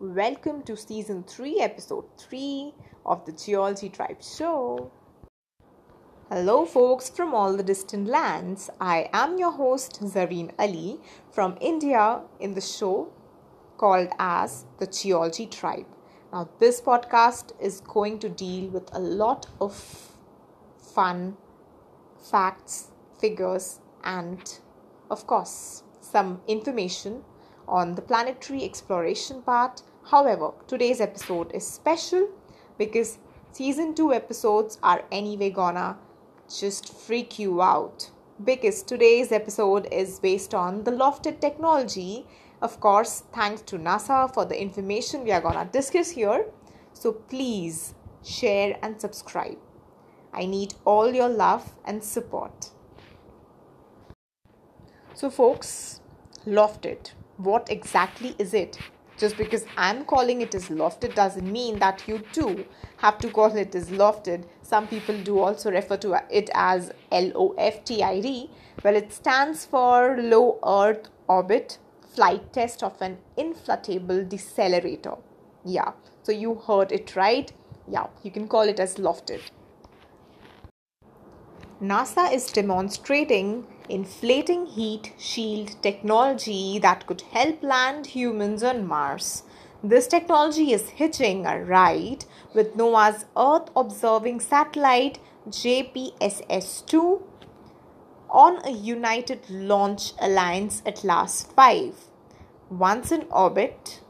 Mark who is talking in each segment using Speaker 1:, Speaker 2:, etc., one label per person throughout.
Speaker 1: welcome to season 3, episode 3 of the Geology Tribe Show. Hello, folks from all the distant lands. I am your host, Zareen Ali from India in the show called as the Geology Tribe. Now, this podcast is going to deal with a lot of fun facts, figures, and of course, some information on the planetary exploration part. However, today's episode is special because season 2 episodes are anyway gonna just freak you out. Because today's episode is based on the LOFTID technology. Of course, thanks to NASA for the information we are gonna discuss here. So please share and subscribe. I need all your love and support. So, folks, LOFTID what exactly is it? Just because I'm calling it as LOFTID doesn't mean that you too have to call it as LOFTID. Some people do also refer to it as L O F T I D. Well, it stands for Low Earth Orbit Flight Test of an Inflatable Decelerator. Yeah, so you heard it right. Yeah, you can call it as LOFTID. NASA is demonstrating inflating heat shield technology that could help land humans on Mars. This technology is hitching a ride with NOAA's Earth observing satellite JPSS 2 on a United Launch Alliance Atlas 5. Once in orbit,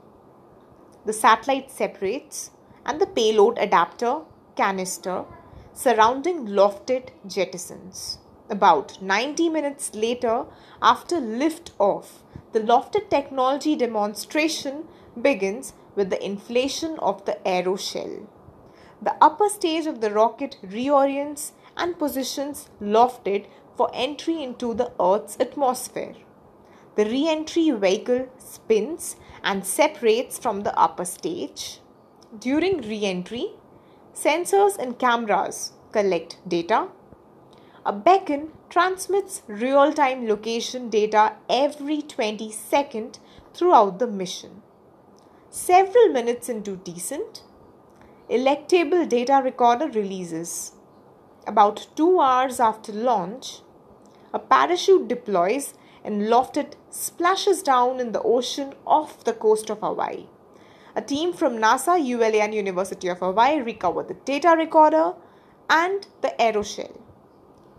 Speaker 1: the satellite separates and the payload adapter canister surrounding LOFTID jettisons. About 90 minutes later, after liftoff, the LOFTID technology demonstration begins with the inflation of the aeroshell. The upper stage of the rocket reorients and positions LOFTID for entry into the Earth's atmosphere. The re entry vehicle spins and separates from the upper stage. During re entry, sensors and cameras collect data a beacon transmits real time location data every 20 seconds throughout the mission. Several minutes into descent, ejectable data recorder releases. About two hours after launch, a parachute deploys and LOFTID splashes down in the ocean off the coast of Hawaii. A team from NASA, ULA, and University of Hawaii recover the data recorder and the aeroshell.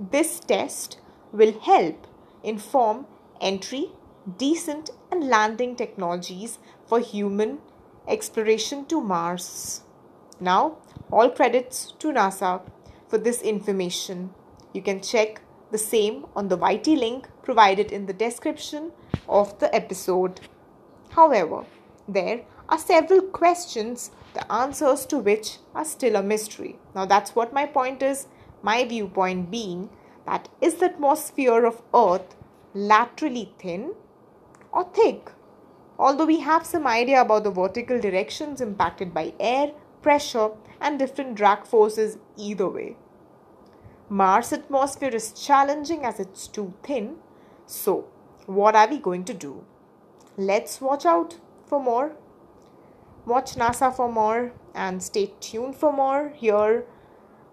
Speaker 1: This test will help inform entry, descent, and landing technologies for human exploration to Mars. Now, all credits to NASA for this information. You can check the same on the YT link provided in the description of the episode. However, there are several questions, the answers to which are still a mystery. Now, that's what my point is my viewpoint being that is the atmosphere of Earth laterally thin or thick? Although we have some idea about the vertical directions impacted by air, pressure, and different drag forces either way. Mars' atmosphere is challenging as it's too thin. So, what are we going to do? Let's watch out for more. Watch NASA for more and stay tuned for more here